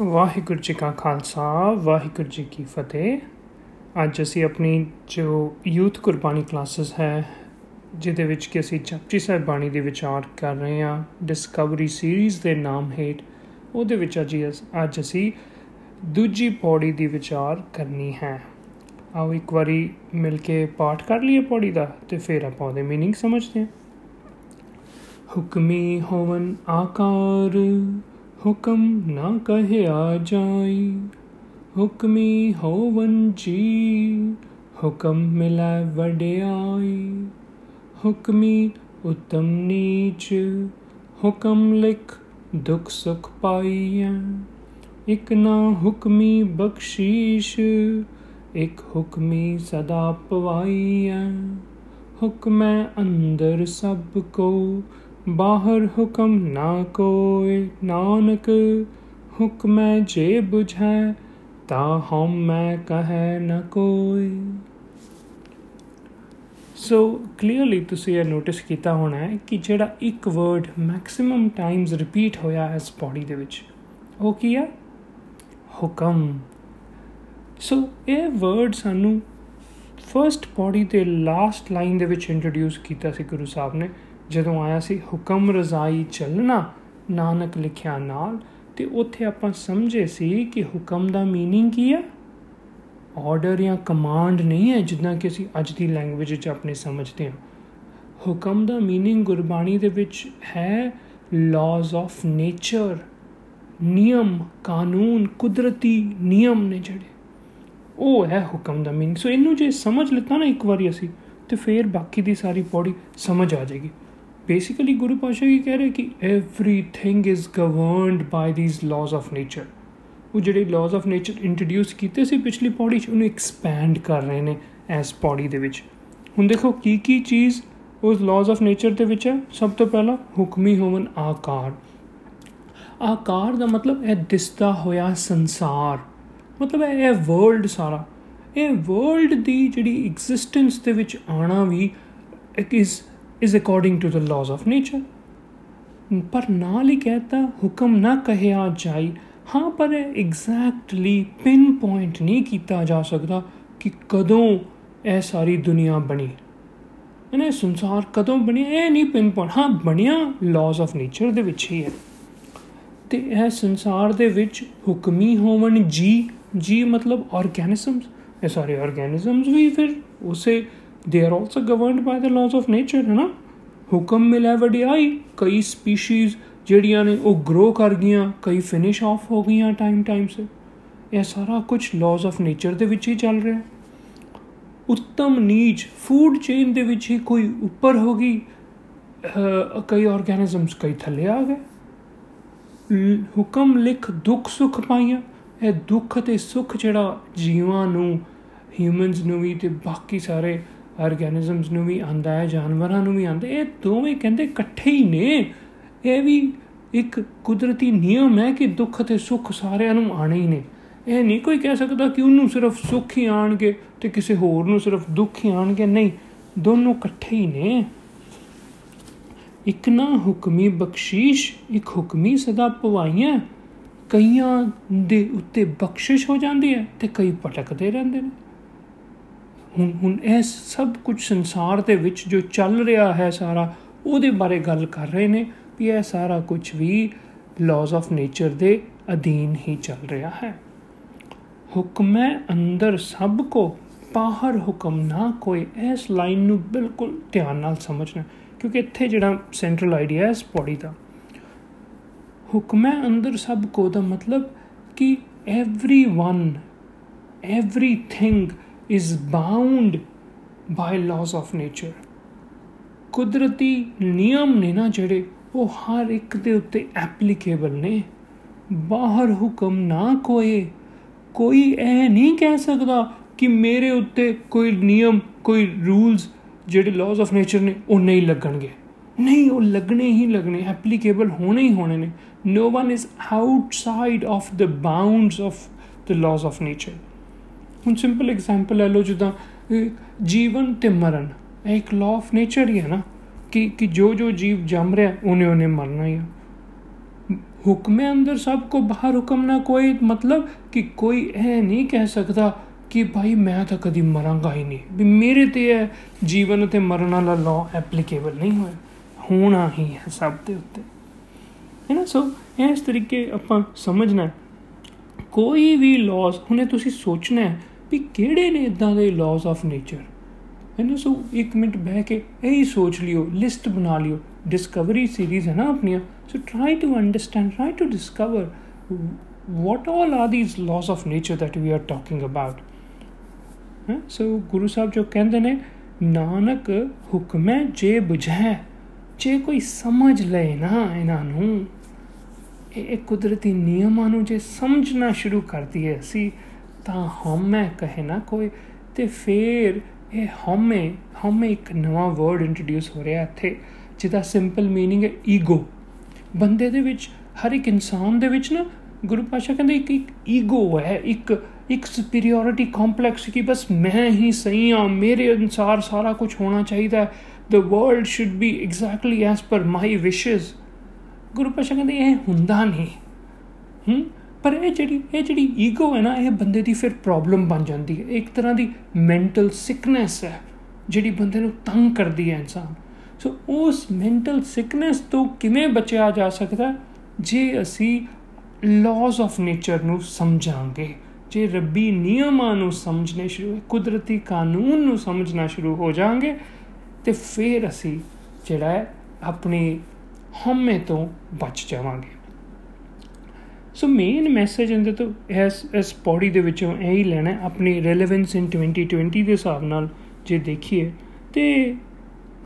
ਵਾਹਿਗੁਰੂ ਜੀ ਕਾ ਖਾਲਸਾ ਵਾਹਿਗੁਰੂ ਜੀ ਕੀ ਫਤਿਹ ਅੱਜ ਅਸੀਂ ਆਪਣੀ ਜੋ ਯੂਥ ਕੁਰਬਾਨੀ ਕਲਾਸਿਸ ਹੈ ਜਿਹਦੇ ਵਿੱਚ ਕਿ ਅਸੀਂ ਜਪਜੀ ਸਾਹਿਬ ਬਾਣੀ ਦੇ ਵਿਚਾਰ ਕਰ ਰਹੇ ਹਾਂ ਡਿਸਕਵਰੀ ਸੀਰੀਜ਼ ਦੇ ਨਾਮ ਹੇਠ ਉਹਦੇ ਵਿੱਚ ਅੱਜ ਅੱਜ ਅਸੀਂ ਦੂਜੀ ਪੌੜੀ ਦੀ ਵਿਚਾਰ ਕਰਨੀ ਹੈ ਆਓ ਇੱਕ ਵਾਰੀ ਮਿਲ ਕੇ ਪਾਠ ਕਰ ਲਈਏ ਪੌੜੀ ਦਾ ਤੇ ਫਿਰ ਆਪਾਂ ਉਹਦੇ मीनिंग ਸਮਝਦੇ ਹਾਂ ਹੁਕਮੀ ਹੋਵਨ ਆਕਾਰ ਹੁਕਮ ਨਾ ਕਹਿਆ ਜਾਈ। ਹੁਕਮੀ ਹੋਵਨ ਜੀ, ਹੁਕਮ ਮਿਲੈ ਵਡਿਆਈ। ਹੁਕਮੀ ਉਤਮ ਨੀਚ, ਹੁਕਮ ਲਿਖ ਦੁਖ ਸੁਖ ਪਾਈਐ। ਇਕ ਨਾ ਹੁਕਮੀ ਬਖਸ਼ੀਸ਼, ਇਕ ਹੁਕਮੀ ਸਦਾ ਪਵਾਈਐ। ਹੁਕਮੈ ਅੰਦਰ ਸਭ ਕੋ ਬਾਹਰ ਹੁਕਮ ਨਾ ਕੋਏ। ਨਾਨਕ, ਹੁਕਮੈ ਜੇ 부ਝੈ ਤਾ ਹਮ ਮੈਂ ਕਹੈ ਨ ਕੋਈ ਸੋ ਕਲੀਅਰਲੀ ਤੁਸੀਂ ਇਹ ਨੋਟਿਸ ਕੀਤਾ ਹੋਣਾ ਹੈ ਕਿ ਜਿਹੜਾ ਇੱਕ ਵਰਡ ਮੈਕਸਿਮਮ ਟਾਈਮਸ ਰਿਪੀਟ ਹੋਇਆ ਹੈ ਇਸ ਬਾਡੀ ਦੇ ਵਿੱਚ, ਉਹ ਕੀ ਹੈ? ਹੁਕਮ। ਸੋ ਇਹ ਵਰਡ ਸਾਨੂੰ ਫਰਸਟ ਬਾਡੀ ਦੇ ਲਾਸਟ ਲਾਈਨ ਦੇ ਵਿੱਚ ਇੰਟਰੋਡਿਊਸ ਕੀਤਾ ਸੀ ਗੁਰੂ ਸਾਹਿਬ ਨੇ। ਜਦੋਂ ਆਇਆ ਸੀ ਹੁਕਮ ਰਜ਼ਾਈ ਚੱਲਣਾ ਨਾਨਕ ਲਿਖਿਆ ਨਾਲ ਤੇ ਉੱਥੇ ਆਪਾਂ ਸਮਝੇ ਸੀ ਕਿ ਹੁਕਮ ਦਾ मीनिंग ਕੀ ਹੈ ਆਰਡਰ ਜਾਂ ਕਮਾਂਡ ਨਹੀਂ ਹੈ ਜਿੱਦਾਂ ਕਿ ਅਸੀਂ ਅੱਜ ਦੀ ਲੈਂਗੁਏਜ ਵਿੱਚ ਆਪਣੇ ਸਮਝਦੇ ਹਾਂ ਹੁਕਮ ਦਾ मीनिंग ਗੁਰਬਾਣੀ ਦੇ ਵਿੱਚ ਹੈ ਲਾਜ਼ ਆਫ ਨੇਚਰ ਨਿਯਮ ਕਾਨੂੰਨ ਕੁਦਰਤੀ ਨਿਯਮ ਨੇ ਜਿਹੜੇ ਉਹ ਹੈ ਹੁਕਮ ਦਾ मीनिंग ਸੋ ਇਹਨੂੰ ਜੇ ਸਮਝ ਲਿੱਤਾ ਨਾ ਇੱਕ ਵਾਰੀ ਅਸੀਂ ਤੇ ਫਿਰ ਬਾਕੀ ਦੀ ਸਾਰੀ ਪੌੜੀ ਸਮਝ ਆ ਜਾਏਗੀ basically, guru pasha ਇਹ ਕਹਿ ਰਿਹਾ ਕਿ everything is governed by these laws of nature. ਉਹ ਜਿਹੜੇ laws of nature introduce ਕੀਤੇ ਸੀ ਪਿਛਲੀ ਪੌੜੀ 'ਚ ਉਹਨੂੰ ਐਕਸਪੈਂਡ ਕਰ ਰਹੇ ਨੇ ਐਸ ਪੌੜੀ ਦੇ ਵਿੱਚ ਹੁਣ ਦੇਖੋ ਕੀ ਕੀ ਚੀਜ਼ ਉਸ ਲਾਜ਼ ਆਫ ਨੇਚਰ ਦੇ ਵਿੱਚ ਹੈ ਸਭ ਤੋਂ ਪਹਿਲਾਂ ਹੁਕਮੀ ਹੋਵਨ ਆਕਾਰ ਆਕਾਰ ਦਾ ਮਤਲਬ ਇਹ ਦਿਸਦਾ ਹੋਇਆ ਸੰਸਾਰ ਮਤਲਬ ਇਹ ਵਰਲਡ ਸਾਰਾ ਇਹ ਵਰਲਡ ਦੀ ਜਿਹੜੀ ਐਗਜ਼ਿਸਟੈਂਸ ਦੇ ਵਿੱਚ ਆਣਾ ਵੀ ਇੱਕ ਇਸ is according to the laws of nature. ਪਰ ਨਾਲ ਹੀ ਕਹਤਾ ਹੁਕਮ ਨਾ ਕਹਿਆ ਜਾਈ ਹਾਂ ਪਰ ਐਗਜ਼ੈਕਟਲੀ ਪਿਨ ਪੁਆਇੰਟ ਨਹੀਂ ਕੀਤਾ ਜਾ ਸਕਦਾ ਕਿ ਕਦੋਂ ਇਹ ਸਾਰੀ ਦੁਨੀਆ ਬਣੀ ਇਹਨੇ ਸੰਸਾਰ ਕਦੋਂ ਬਣਿਆ ਇਹ ਨਹੀਂ ਪਿਨ ਪੁਆਇੰਟ ਹਾਂ ਬਣਿਆ ਲਾਜ਼ ਆਫ ਨੇਚਰ ਦੇ ਵਿੱਚ ਹੀ ਹੈ ਤੇ ਇਹ ਸੰਸਾਰ ਦੇ ਵਿੱਚ ਹੁਕਮੀ ਹੋਵਣ ਜੀ ਜੀ ਮਤਲਬ ਆਰਗੈਨਿਜ਼ਮਸ ਇਹ ਸਾਰੇ ਆਰਗੈਨਿਜ਼ਮਸ ਵੀ ਫਿਰ ਉਸੇ ਦੇ are also governed by the laws of nature ਹੈ ਨਾ ਹੁਕਮ ਮਿਲਿਆ ਵਡਿਆਈ ਕਈ ਸਪੀਸੀਜ਼ ਜਿਹੜੀਆਂ ਨੇ ਉਹ ਗਰੋ ਕਰ ਗਈਆਂ ਕਈ ਫਿਨਿਸ਼ ਆਫ ਹੋ ਗਈਆਂ ਟਾਈਮ ਟਾਈਮ ਸੇ ਇਹ ਸਾਰਾ ਕੁਝ ਲਾਜ਼ ਆਫ ਨੇਚਰ ਦੇ ਵਿੱਚ ਹੀ ਚੱਲ ਰਿਹਾ ਉੱਤਮ ਨੀਚ ਫੂਡ ਚੇਨ ਦੇ ਵਿੱਚ ਹੀ ਕੋਈ ਉੱਪਰ ਹੋ ਗਈ ਕਈ ਆਰਗੈਨਿਜ਼ਮਸ ਕਈ ਥੱਲੇ ਆ ਗਏ ਹੁਕਮ ਲਿਖ ਦੁੱਖ ਸੁਖ ਪਾਈਆਂ ਇਹ ਦੁੱਖ ਤੇ ਸੁਖ ਜਿਹੜਾ ਜੀਵਾਂ ਨੂੰ ਹਿਊਮਨਸ ਨੂੰ ਵੀ ਤੇ ਬਾਕੀ ਸਾਰੇ ਆਰਗੈਨਿਜ਼ਮਸ ਨੂੰ ਵੀ ਆਂਦਾ ਹੈ, ਜਾਨਵਰਾਂ ਨੂੰ ਵੀ ਆਂਦਾ ਇਹ ਦੋਵੇਂ ਕਹਿੰਦੇ ਇਕੱਠੇ ਹੀ ਨੇ। ਇਹ ਵੀ ਇੱਕ ਕੁਦਰਤੀ ਨਿਯਮ ਹੈ ਕਿ ਦੁੱਖ ਤੇ ਸੁੱਖ ਸਾਰਿਆਂ ਨੂੰ ਆਣੇ ਹੀ ਨੇ। ਇਹ ਨਹੀਂ ਕੋਈ ਕਹਿ ਸਕਦਾ ਕਿ ਉਹਨੂੰ ਸਿਰਫ ਸੁੱਖ ਹੀ ਆਣਗੇ ਤੇ ਕਿਸੇ ਹੋਰ ਨੂੰ ਸਿਰਫ ਦੁੱਖ ਹੀ ਆਣਗੇ ਨਹੀਂ, ਦੋਨੋਂ ਇਕੱਠੇ ਹੀ ਨੇ। ਇੱਕ ਨਾ ਹੁਕਮੀ ਬਖਸ਼ੀਸ਼, ਇੱਕ ਹੁਕਮੀ ਸਦਾ ਪਵਾਈਆਂ ਕਈਆਂ ਦੇ ਉੱਤੇ ਬਖਸ਼ਿਸ਼ ਹੋ ਜਾਂਦੀ ਹੈ ਤੇ ਕਈ ਭਟਕਦੇ ਰਹਿੰਦੇ ਨੇ। ਹੁਣ ਹੁਣ ਇਹ ਸਭ ਕੁਝ ਸੰਸਾਰ ਦੇ ਵਿੱਚ ਜੋ ਚੱਲ ਰਿਹਾ ਹੈ ਸਾਰਾ ਉਹਦੇ ਬਾਰੇ ਗੱਲ ਕਰ ਰਹੇ ਨੇ ਵੀ ਇਹ ਸਾਰਾ ਕੁਝ ਵੀ ਲਾਜ਼ ਆਫ ਨੇਚਰ ਦੇ ਅਧੀਨ ਹੀ ਚੱਲ ਰਿਹਾ ਹੈ ਹੁਕਮੈ ਅੰਦਰ ਸਭ ਕੋ ਬਾਹਰ ਹੁਕਮ ਨਾ ਕੋਈ ਇਸ ਲਾਈਨ ਨੂੰ ਬਿਲਕੁਲ ਧਿਆਨ ਨਾਲ ਸਮਝਣਾ ਕਿਉਂਕਿ ਇੱਥੇ ਜਿਹੜਾ ਸੈਂਟਰਲ ਆਈਡੀਆ ਹੈ ਇਸ ਪੌੜੀ ਦਾ ਹੁਕਮੈ ਅੰਦਰ ਸਭ ਕੋ ਦਾ ਮਤਲਬ ਕਿ everyone everything is bound by laws of nature. ਕੁਦਰਤੀ ਨਿਯਮ ਨੇ ਨਾ ਜਿਹੜੇ, ਉਹ ਹਰ ਇੱਕ ਦੇ ਉੱਤੇ ਐਪਲੀਕੇਬਲ ਨੇ। ਬਾਹਰ ਹੁਕਮ ਨਾ ਕੋਏ ਕੋਈ ਇਹ ਨਹੀਂ ਕਹਿ ਸਕਦਾ ਕਿ ਮੇਰੇ ਉੱਤੇ ਕੋਈ ਨਿਯਮ, ਕੋਈ ਰੂਲਸ ਜਿਹੜੇ ਲਾਜ਼ ਆਫ ਨੇਚਰ ਨੇ ਉਹ ਨਹੀਂ ਲੱਗਣਗੇ। ਨਹੀਂ, ਉਹ ਲੱਗਣੇ ਹੀ ਲੱਗਣੇ ਐਪਲੀਕੇਬਲ ਹੋਣੇ ਹੀ ਹੋਣੇ ਨੇ। No one is outside of the bounds of the laws of nature ਹੁਣ ਸਿੰਪਲ ਐਗਜ਼ਾਮਪਲ ਲੈ ਲਓ ਜਿੱਦਾਂ ਜੀਵਨ ਤੇ ਮਰਨ। ਇਹ ਇੱਕ ਲਾਅ ਆਫ ਨੇਚਰ ਹੀ ਹੈ ਨਾ, ਕਿ ਕਿ ਜੋ ਜੋ ਜੀਵ ਜੰਮ ਰਿਹਾ, ਉਹਨੇ ਉਹਨੇ ਮਰਨਾ ਹੀ ਆ। ਹੁਕਮੇ ਅੰਦਰ ਸਭ ਕੋ, ਬਾਹਰ ਹੁਕਮ ਨਾ ਕੋਈ ਮਤਲਬ ਕਿ ਕੋਈ ਇਹ ਨਹੀਂ ਕਹਿ ਸਕਦਾ ਕਿ ਭਾਈ ਮੈਂ ਤਾਂ ਕਦੀ ਮਰਾਂਗਾ ਹੀ ਨਹੀਂ। ਵੀ ਮੇਰੇ ਤੇ ਇਹ ਜੀਵਨ ਤੇ ਮਰਨ ਵਾਲਾ ਲਾਅ ਐਪਲੀਕੇਬਲ ਨਹੀਂ ਹੋਇਆ। ਹੋਣਾ ਹੀ ਹੈ ਸਭ ਦੇ ਉੱਤੇ। ਹੈ ਨਾ? ਸੋ ਇਸ ਤਰੀਕੇ ਆਪਾਂ ਸਮਝਣਾ ਕੋਈ ਵੀ ਲਾਜ਼ ਹੁਣੇ ਤੁਸੀਂ ਸੋਚਣਾ ਹੈ ਵੀ ਕਿਹੜੇ ਨੇ ਇਦਾਂ ਦੇ ਲਾਜ਼ ਆਫ ਨੇਚਰ ਹੈ ਸੋ ਇੱਕ ਮਿੰਟ ਬਹਿ ਕੇ ਇਹੀ ਸੋਚ ਲਿਓ ਲਿਸਟ ਬਣਾ ਲਿਓ ਡਿਸਕਵਰੀ ਸੀਰੀਜ਼ ਹੈ ਨਾ ਆਪਣੀਆਂ। So try to understand try to discover what all are these laws of nature that we are talking about. ਹਾਂ ਸੋ ਗੁਰੂ ਸਾਹਿਬ ਜੋ ਕਹਿੰਦੇ ਨੇ ਨਾਨਕ ਹੁਕਮੈ ਜੇ ਬੁਝੈ ਜੇ ਕੋਈ ਸਮਝ ਲਏ ਨਾ ਇਹਨਾਂ ਨੂੰ ਇਹ ਕੁਦਰਤੀ ਨਿਯਮਾਂ ਨੂੰ ਜੇ ਸਮਝਣਾ ਸ਼ੁਰੂ ਕਰਦੀ ਹੈ ਅਸੀਂ ਤਾਂ ਹਮੇ ਕਹੇ ਨਾ ਕੋਈ ਤੇ ਫੇਰ ਇਹ ਹਮੇ ਹਮੇ ਇੱਕ ਨਵਾਂ ਵਰਡ ਇੰਟਰੋਡਿਊਸ ਹੋ ਰਿਹਾ ਇੱਥੇ ਜਿਹਦਾ ਸਿੰਪਲ मीनिंग ਹੈ ਈਗੋ ਬੰਦੇ ਦੇ ਵਿੱਚ ਹਰ ਇੱਕ ਇਨਸਾਨ ਦੇ ਵਿੱਚ ਨਾ ਗੁਰੂ ਪਾਸ਼ਾ ਕਹਿੰਦੇ ਇੱਕ ਇੱਕ ਈਗੋ ਹੈ ਇੱਕ ਇੱਕ ਸੁਪੀਰੀਅਰਿਟੀ ਕੰਪਲੈਕਸ ਕਿ ਬਸ ਮੈਂ ਹੀ ਸਹੀ ਹਾਂ ਮੇਰੇ ਅਨਸਾਰ ਸਾਰਾ ਕੁਝ ਹੋਣਾ ਚਾਹੀਦਾ the world should be exactly as per my wishes ਗੁਰੂ ਪਾਸ਼ਾ ਕਹਿੰਦੇ ਇਹ ਹੁੰਦਾ ਨਹੀਂ ਹੂੰ ਪਰ ਇਹ ਜਿਹੜੀ ਇਹ ਜਿਹੜੀ ਈਗੋ ਹੈ ਨਾ, ਇਹ ਬੰਦੇ ਦੀ ਫਿਰ ਪ੍ਰੋਬਲਮ ਬਣ ਜਾਂਦੀ ਹੈ। ਇੱਕ ਤਰ੍ਹਾਂ ਦੀ ਮੈਂਟਲ ਸਿਕਨੈਸ ਹੈ, ਜਿਹੜੀ ਬੰਦੇ ਨੂੰ ਤੰਗ ਕਰਦੀ ਹੈ ਇਨਸਾਨ। ਸੋ ਉਸ ਮੈਂਟਲ ਸਿਕਨੈਸ ਤੋਂ ਕਿਵੇਂ ਬਚਿਆ ਜਾ ਸਕਦਾ ਜੇ ਅਸੀਂ ਲਾਜ਼ ਆਫ ਨੇਚਰ ਨੂੰ ਸਮਝਾਂਗੇ, ਜੇ ਰੱਬੀ ਨਿਯਮਾਂ ਨੂੰ ਸਮਝਣੇ ਸ਼ੁਰੂ ਕੁਦਰਤੀ ਕਾਨੂੰਨ ਨੂੰ ਸਮਝਣਾ ਸ਼ੁਰੂ ਹੋ ਜਾਾਂਗੇ ਤੇ ਫਿਰ ਅਸੀਂ ਜਿਹੜਾ ਹੈ, ਆਪਣੀ ਹਮੇ ਤੋਂ ਬਚ ਜਾਵਾਂਗੇ। ਸੋ ਮੇਨ ਮੈਸੇਜ ਇਹਦੇ ਤੋਂ ਇਸ ਇਸ ਪੌੜੀ ਦੇ ਵਿੱਚੋਂ ਇਹ ਹੀ ਲੈਣਾ ਆਪਣੀ ਰੈਲੇਵੈਂਸ ਇਨ 2020 ਦੇ ਹਿਸਾਬ ਨਾਲ ਜੇ ਦੇਖੀਏ ਤੇ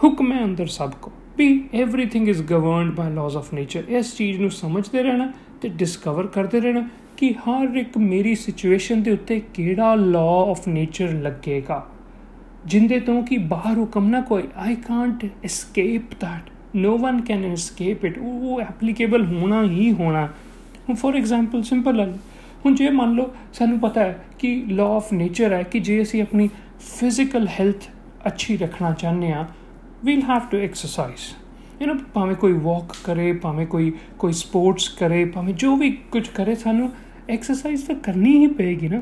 ਹੁਕਮ ਹੈ ਅੰਦਰ ਸਭ ਕੋ ਵੀ everything is governed by laws of nature ਇਸ ਚੀਜ਼ ਨੂੰ ਸਮਝਦੇ ਰਹਿਣਾ ਤੇ ਡਿਸਕਵਰ ਕਰਦੇ ਰਹਿਣਾ ਕਿ ਹਰ ਇੱਕ ਮੇਰੀ ਸਿਚੁਏਸ਼ਨ ਦੇ ਉੱਤੇ ਕਿਹੜਾ ਲਾਅ ਆਫ ਨੇਚਰ ਲੱਗੇਗਾ ਜਿੰਦੇ ਤੋਂ ਕਿ ਬਾਹਰ ਹੁਕਮ ਨਾ ਕੋਈ I can't escape that no one can escape it ਉਹ ਐਪਲੀਕੇਬਲ ਹੋਣਾ ਹੀ ਹੋਣਾ ਹੁਣ ਫੋਰ ਐਗਜ਼ਾਮਪਲ ਸਿੰਪਲ ਹੈ ਹੁਣ ਜੇ ਮੰਨ ਲਓ ਸਾਨੂੰ ਪਤਾ ਹੈ ਕਿ ਲਾਅ ਆਫ ਨੇਚਰ ਹੈ ਕਿ ਜੇ ਅਸੀਂ ਆਪਣੀ ਫਿਜ਼ੀਕਲ ਹੈਲਥ ਅੱਛੀ ਰੱਖਣਾ ਚਾਹੁੰਦੇ ਆ we'll have to exercise you know ਭਾਵੇਂ ਕੋਈ ਵਾਕ ਕਰੇ, ਭਾਵੇਂ ਕੋਈ ਕੋਈ ਸਪੋਰਟਸ ਕਰੇ, ਭਾਵੇਂ ਜੋ ਵੀ ਕੁਝ ਕਰੇ, ਸਾਨੂੰ ਐਕਸਰਸਾਈਜ਼ ਤਾਂ ਕਰਨੀ ਹੀ ਪਏਗੀ ਨਾ।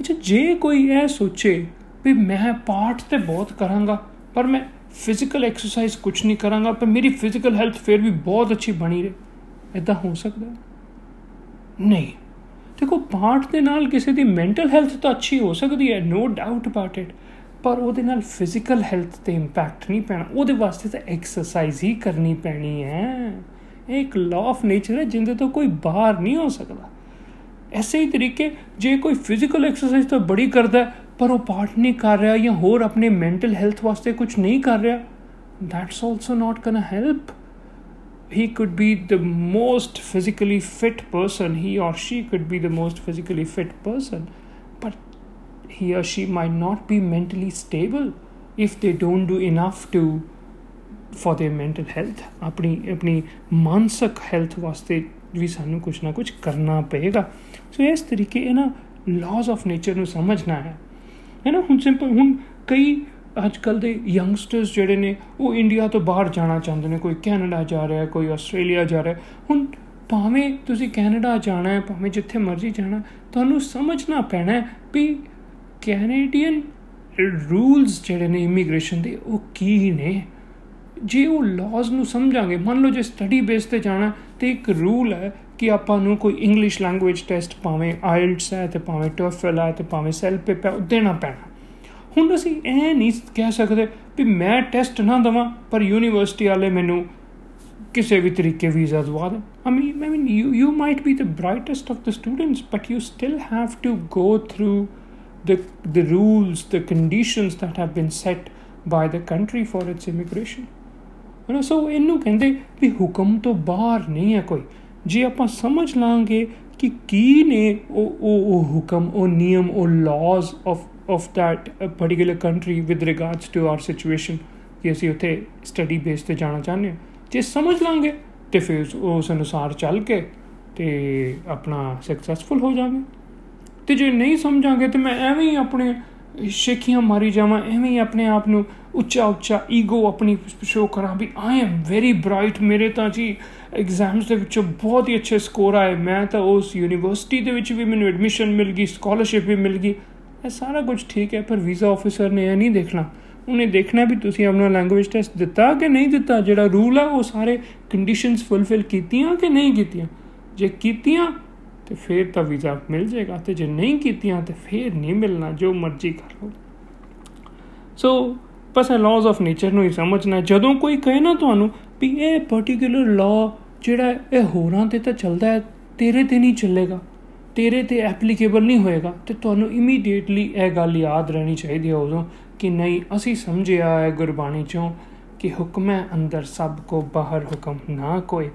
ਅੱਛਾ, ਜੇ ਕੋਈ ਇਹ ਸੋਚੇ ਵੀ ਮੈਂ ਪਾਰਟ ਤੇ ਬਹੁਤ ਕਰਾਂਗਾ, ਪਰ ਮੈਂ ਫਿਜ਼ੀਕਲ ਐਕਸਰਸਾਈਜ਼ ਕੁਝ ਨਹੀਂ ਕਰਾਂਗਾ, ਪਰ ਮੇਰੀ ਫਿਜ਼ੀਕਲ ਹੈਲਥ ਫਿਰ ਵੀ ਬਹੁਤ ਅੱਛੀ ਬਣੀ ਰਹੇ। ਇਦਾਂ ਹੋ ਸਕਦਾ ਨਹੀਂ। ਦੇਖੋ ਪਾਰਟ ਦੇ ਨਾਲ ਕਿਸੇ ਦੀ ਮੈਂਟਲ ਹੈਲਥ ਤਾਂ ਅੱਛੀ ਹੋ ਸਕਦੀ ਹੈ ਨੋ ਡਾਊਟ ਅਬਾਊਟ ਇਟ ਪਰ ਉਹਦੇ ਨਾਲ ਫਿਜ਼ੀਕਲ ਹੈਲਥ ਤੇ ਇੰਪੈਕਟ ਨਹੀਂ ਪੈਣਾ। ਉਹਦੇ ਵਾਸਤੇ ਤਾਂ ਐਕਸਰਸਾਈਜ਼ ਹੀ ਕਰਨੀ ਪੈਣੀ ਹੈ। ਇਹ ਇੱਕ ਲਾਅ ਆਫ ਨੇਚਰ ਹੈ, ਜਿੰਦੇ ਤੋਂ ਕੋਈ ਬਾਹਰ ਨਹੀਂ ਹੋ ਸਕਦਾ। ਐਸੇ ਹੀ ਤਰੀਕੇ, ਜੇ ਕੋਈ ਫਿਜ਼ੀਕਲ ਐਕਸਰਸਾਈਜ਼ ਤਾਂ ਬੜੀ ਕਰਦਾ ਪਰ ਉਹ ਪਾਰਟ ਨਹੀਂ ਕਰ ਰਿਹਾ ਜਾਂ ਹੋਰ ਆਪਣੇ ਮੈਂਟਲ ਹੈਲਥ ਵਾਸਤੇ ਕੁਝ ਨਹੀਂ ਕਰ ਰਿਹਾ, that's also not going to help he could be the most physically fit person he or she could be the most physically fit person but he or she might not be mentally stable if they don't do enough to for their mental health ਆਪਣੀ ਆਪਣੀ ਮਾਨਸਿਕ health ਵਾਸਤੇ ਵੀ ਸਾਨੂੰ ਕੁਝ ਨਾ ਕੁਝ ਕਰਨਾ ਪਏਗਾ ਸੋ ਇਸ ਤਰੀਕੇ ਇਹਨਾਂ ਲਾਜ਼ ਆਫ ਨੇਚਰ ਨੂੰ ਸਮਝਣਾ ਹੈ ਹੈ ਨਾ ਹੁਣ ਸਿੰਪਲ ਹੁਣ ਕਈ ਅੱਜ ਕੱਲ ਦੇ ਯੰਗਸਟਰਸ ਜਿਹੜੇ ਨੇ, ਉਹ ਇੰਡੀਆ ਤੋਂ ਬਾਹਰ ਜਾਣਾ ਚਾਹੁੰਦੇ ਨੇ। ਕੋਈ ਕੈਨੇਡਾ ਜਾ ਰਿਹਾ ਕੋਈ ਆਸਟ੍ਰੇਲੀਆ ਜਾ ਰਿਹਾ ਹੁਣ ਭਾਵੇਂ ਤੁਸੀਂ ਕੈਨੇਡਾ ਜਾਣਾ ਹੈ, ਭਾਵੇਂ ਜਿੱਥੇ ਮਰਜ਼ੀ ਜਾਣਾ ਤੁਹਾਨੂੰ ਸਮਝਣਾ ਪੈਣਾ ਹੈ ਵੀ ਕੈਨੇਡੀਅਨ ਰੂਲਸ ਜਿਹੜੇ ਨੇ ਇਮੀਗ੍ਰੇਸ਼ਨ ਦੇ, ਉਹ ਕੀ ਨੇ? ਜੇ ਉਹ ਲਾਜ਼ ਨੂੰ ਸਮਝਾਂਗੇ, ਮੰਨ ਲਓ ਜੇ ਸਟੱਡੀ ਬੇਸ ਤੇ ਜਾਣਾ ਤੇ ਇੱਕ ਰੂਲ ਹੈ ਕਿ ਆਪਾਂ ਨੂੰ ਕੋਈ ਇੰਗਲਿਸ਼ ਲੈਂਗੁਏਜ ਟੈਸਟ ਭਾਵੇਂ ਆਇਲਟਸ ਹੈ ਤੇ ਭਾਵੇਂ ਟੋਫਲ ਹੈ ਤੇ ਭਾਵੇਂ ਸੈਲ ਪੇਪਰ ਦੇਣਾ ਪੈਣਾ। ਹੁਣ ਅਸੀਂ ਇਹ ਨਹੀਂ ਕਹਿ ਸਕਦੇ ਵੀ ਮੈਂ ਟੈਸਟ ਨਾ ਦਵਾਂ, ਪਰ ਯੂਨੀਵਰਸਿਟੀ ਵਾਲੇ ਮੈਨੂੰ ਕਿਸੇ ਵੀ ਤਰੀਕੇ ਵੀਜ਼ਾ ਦਵਾ ਦੇ I mean I mean you you might be the brightest of the students but you still have to go through the the rules, the conditions that have been set by the country for its immigration. ਨਾ ਸੋ ਇਹਨੂੰ ਕਹਿੰਦੇ ਵੀ ਹੁਕਮ ਤੋਂ ਬਾਹਰ ਨਹੀਂ ਹੈ ਕੋਈ। ਜੇ ਆਪਾਂ ਸਮਝ ਲਾਂਗੇ ਕਿ ਕੀ ਨੇ ਉਹ ਉਹ ਹੁਕਮ, ਉਹ ਨਿਯਮ, ਉਹ laws of of that uh, particular country with regards to our situation, ਕਿ ਅਸੀਂ ਉੱਥੇ ਸਟੱਡੀ ਬੇਸ ਤੇ ਜਾਣਾ ਚਾਹੁੰਦੇ ਹਾਂ। ਜੇ ਸਮਝ ਲਾਂਗੇ, ਤੇ ਫਿਰ ਉਸ ਅਨੁਸਾਰ ਚੱਲ ਕੇ ਤੇ ਆਪਣਾ ਸਕਸੈਸਫੁਲ ਹੋ ਜਾਵਾਂਗੇ। ਤੇ ਜੇ ਨਹੀਂ ਸਮਝਾਂਗੇ, ਤੇ ਮੈਂ ਐਵੇਂ ਹੀ ਆਪਣੇ ਸ਼ੇਖੀਆਂ ਮਾਰੀ ਜਾਵਾਂ, ਐਵੇਂ ਹੀ ਆਪਣੇ ਆਪ ਨੂੰ ਉੱਚਾ ਉੱਚਾ ਈਗੋ ਆਪਣੀ ਸ਼ੋ ਕਰਾਂ ਵੀ ਆਈ ਐਮ ਵੈਰੀ ਬ੍ਰਾਈਟ ਮੇਰੇ ਤਾਂ ਜੀ ਐਗਜ਼ਾਮਸ ਦੇ ਵਿੱਚ ਬਹੁਤ ਹੀ ਅੱਛੇ ਸਕੋਰ ਆਏ। ਮੈਂ ਤਾਂ ਉਸ ਯੂਨੀਵਰਸਿਟੀ ਦੇ ਵਿੱਚ ਵੀ ਮੈਨੂੰ ਐਡਮਿਸ਼ਨ ਮਿਲ ਗਈ ਸਕਾਲਰਸ਼ਿਪ ਵੀ ਮਿਲ ਗਈ। ਇਹ ਸਾਰਾ ਕੁਝ ਠੀਕ ਹੈ, ਪਰ ਵੀਜ਼ਾ ਆਫੀਸਰ ਨੇ ਇਹ ਨਹੀਂ ਦੇਖਣਾ। ਉਹਨੇ ਦੇਖਣਾ ਵੀ ਤੁਸੀਂ ਆਪਣਾ ਲੈਂਗੁਏਜ ਟੈਸਟ ਦਿੱਤਾ ਕਿ ਨਹੀਂ ਦਿੱਤਾ, ਜਿਹੜਾ ਰੂਲ ਆ, ਉਹ ਸਾਰੇ ਕੰਡੀਸ਼ਨਸ ਫੁੱਲਫਿਲ ਕੀਤੀਆਂ ਕਿ ਨਹੀਂ ਕੀਤੀਆਂ? ਜੇ ਕੀਤੀਆਂ, ਤੇ ਫਿਰ ਤਾਂ ਵੀਜ਼ਾ ਮਿਲ ਜਾਏਗਾ। ਤੇ ਜੇ ਨਹੀਂ ਕੀਤੀਆਂ, ਤੇ ਫਿਰ ਨਹੀਂ ਮਿਲਣਾ, ਜੋ ਮਰਜ਼ੀ ਕਰ ਲਓ। ਸੋ ਬਸ ਇਹ ਲਾਜ਼ ਆਫ ਨੇਚਰ ਨੂੰ ਹੀ ਸਮਝਣਾ ਜਦੋਂ ਕੋਈ ਕਹੇ ਨਾ ਤੁਹਾਨੂੰ ਵੀ ਇਹ ਪਾਰਟਿਕੂਲਰ ਲਾ ਜਿਹੜਾ ਇਹ ਹੋਰਾਂ ਤੇ ਤਾਂ ਚੱਲਦਾ ਹੈ, ਤੇਰੇ ਤੇ ਨਹੀਂ ਚੱਲੇਗਾ। ਤੇਰੇ ਤੇ ਐਪਲੀਕੇਬਲ ਨਹੀਂ ਹੋਏਗਾ, ਤੇ ਤੁਹਾਨੂੰ ਇਮੀਡੀਏਟਲੀ ਇਹ ਗੱਲ ਯਾਦ ਰਹਿਣੀ ਚਾਹੀਦੀ ਹੈ ਉਦੋਂ ਕਿ ਨਹੀਂ, ਅਸੀਂ ਸਮਝਿਆ ਹੈ ਗੁਰਬਾਣੀ ਚੋਂ ਕਿ ਹੁਕਮ ਹੈ ਅੰਦਰ ਸਭ ਕੋ ਬਾਹਰ ਹੁਕਮ ਨਾ ਕੋਈ।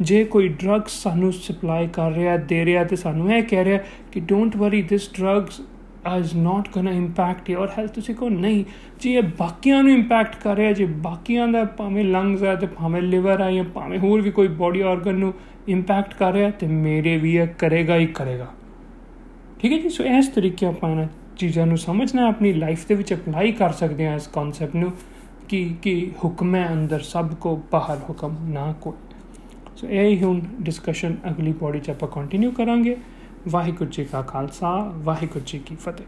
ਜੇ ਕੋਈ ਡਰੱਗਸ ਸਾਨੂੰ ਸਪਲਾਈ ਕਰ ਰਿਹਾ, ਦੇ ਰਿਹਾ ਤੇ ਸਾਨੂੰ ਇਹ ਕਹਿ ਰਿਹਾ ਕਿ don't worry this drugs is not gonna impact your health ਤੁਸੀਂ ਕੋ ਨਹੀਂ, ਜੀ ਇਹ ਬਾਕੀਆਂ ਨੂੰ ਇੰਪੈਕਟ ਕਰ ਰਿਹਾ, ਜੇ ਬਾਕੀਆਂ ਦਾ ਭਾਵੇਂ ਲੰਗਸ ਹੈ ਤੇ ਭਾਵੇਂ ਲਿਵਰ ਹੈ ਜਾਂ ਭਾਵੇਂ ਹੋਰ ਵੀ ਕੋਈ ਬਾਡੀ ਆਰਗਨ ਨੂੰ ਇੰਪੈਕਟ ਕਰ ਰਿਹਾ ਤੇ ਮੇਰੇ ਵੀ ਇਹ ਕਰੇਗਾ ਹੀ ਕਰੇਗਾ। ਠੀਕ ਹੈ ਜੀ? ਸੋ ਇਸ ਤਰੀਕੇ ਆਪਾਂ ਇਹਨਾਂ ਚੀਜ਼ਾਂ ਨੂੰ ਸਮਝਣਾ ਆਪਣੀ ਲਾਈਫ ਦੇ ਵਿੱਚ ਅਪਲਾਈ ਕਰ ਸਕਦੇ ਹਾਂ ਇਸ ਕਨਸੈਪਟ ਨੂੰ ਕਿ ਕਿ ਹੁਕਮ ਹੈ ਅੰਦਰ ਸਭ ਕੋ ਬਾਹਰ ਹੁਕਮ, ਨਾ ਕੋਈ। ਸੋ ਇਹ ਹੀ ਹੁਣ ਡਿਸਕਸ਼ਨ ਅਗਲੀ ਪੌੜੀ ਚ ਆਪਾਂ ਕੰਟੀਨਿਊ ਕਰਾਂਗੇ। ਵਾਹਿਗੁਰੂ ਜੀ ਕਾ ਖਾਲਸਾ, ਵਾਹਿਗੁਰੂ ਜੀ ਕੀ ਫਤਿਹ।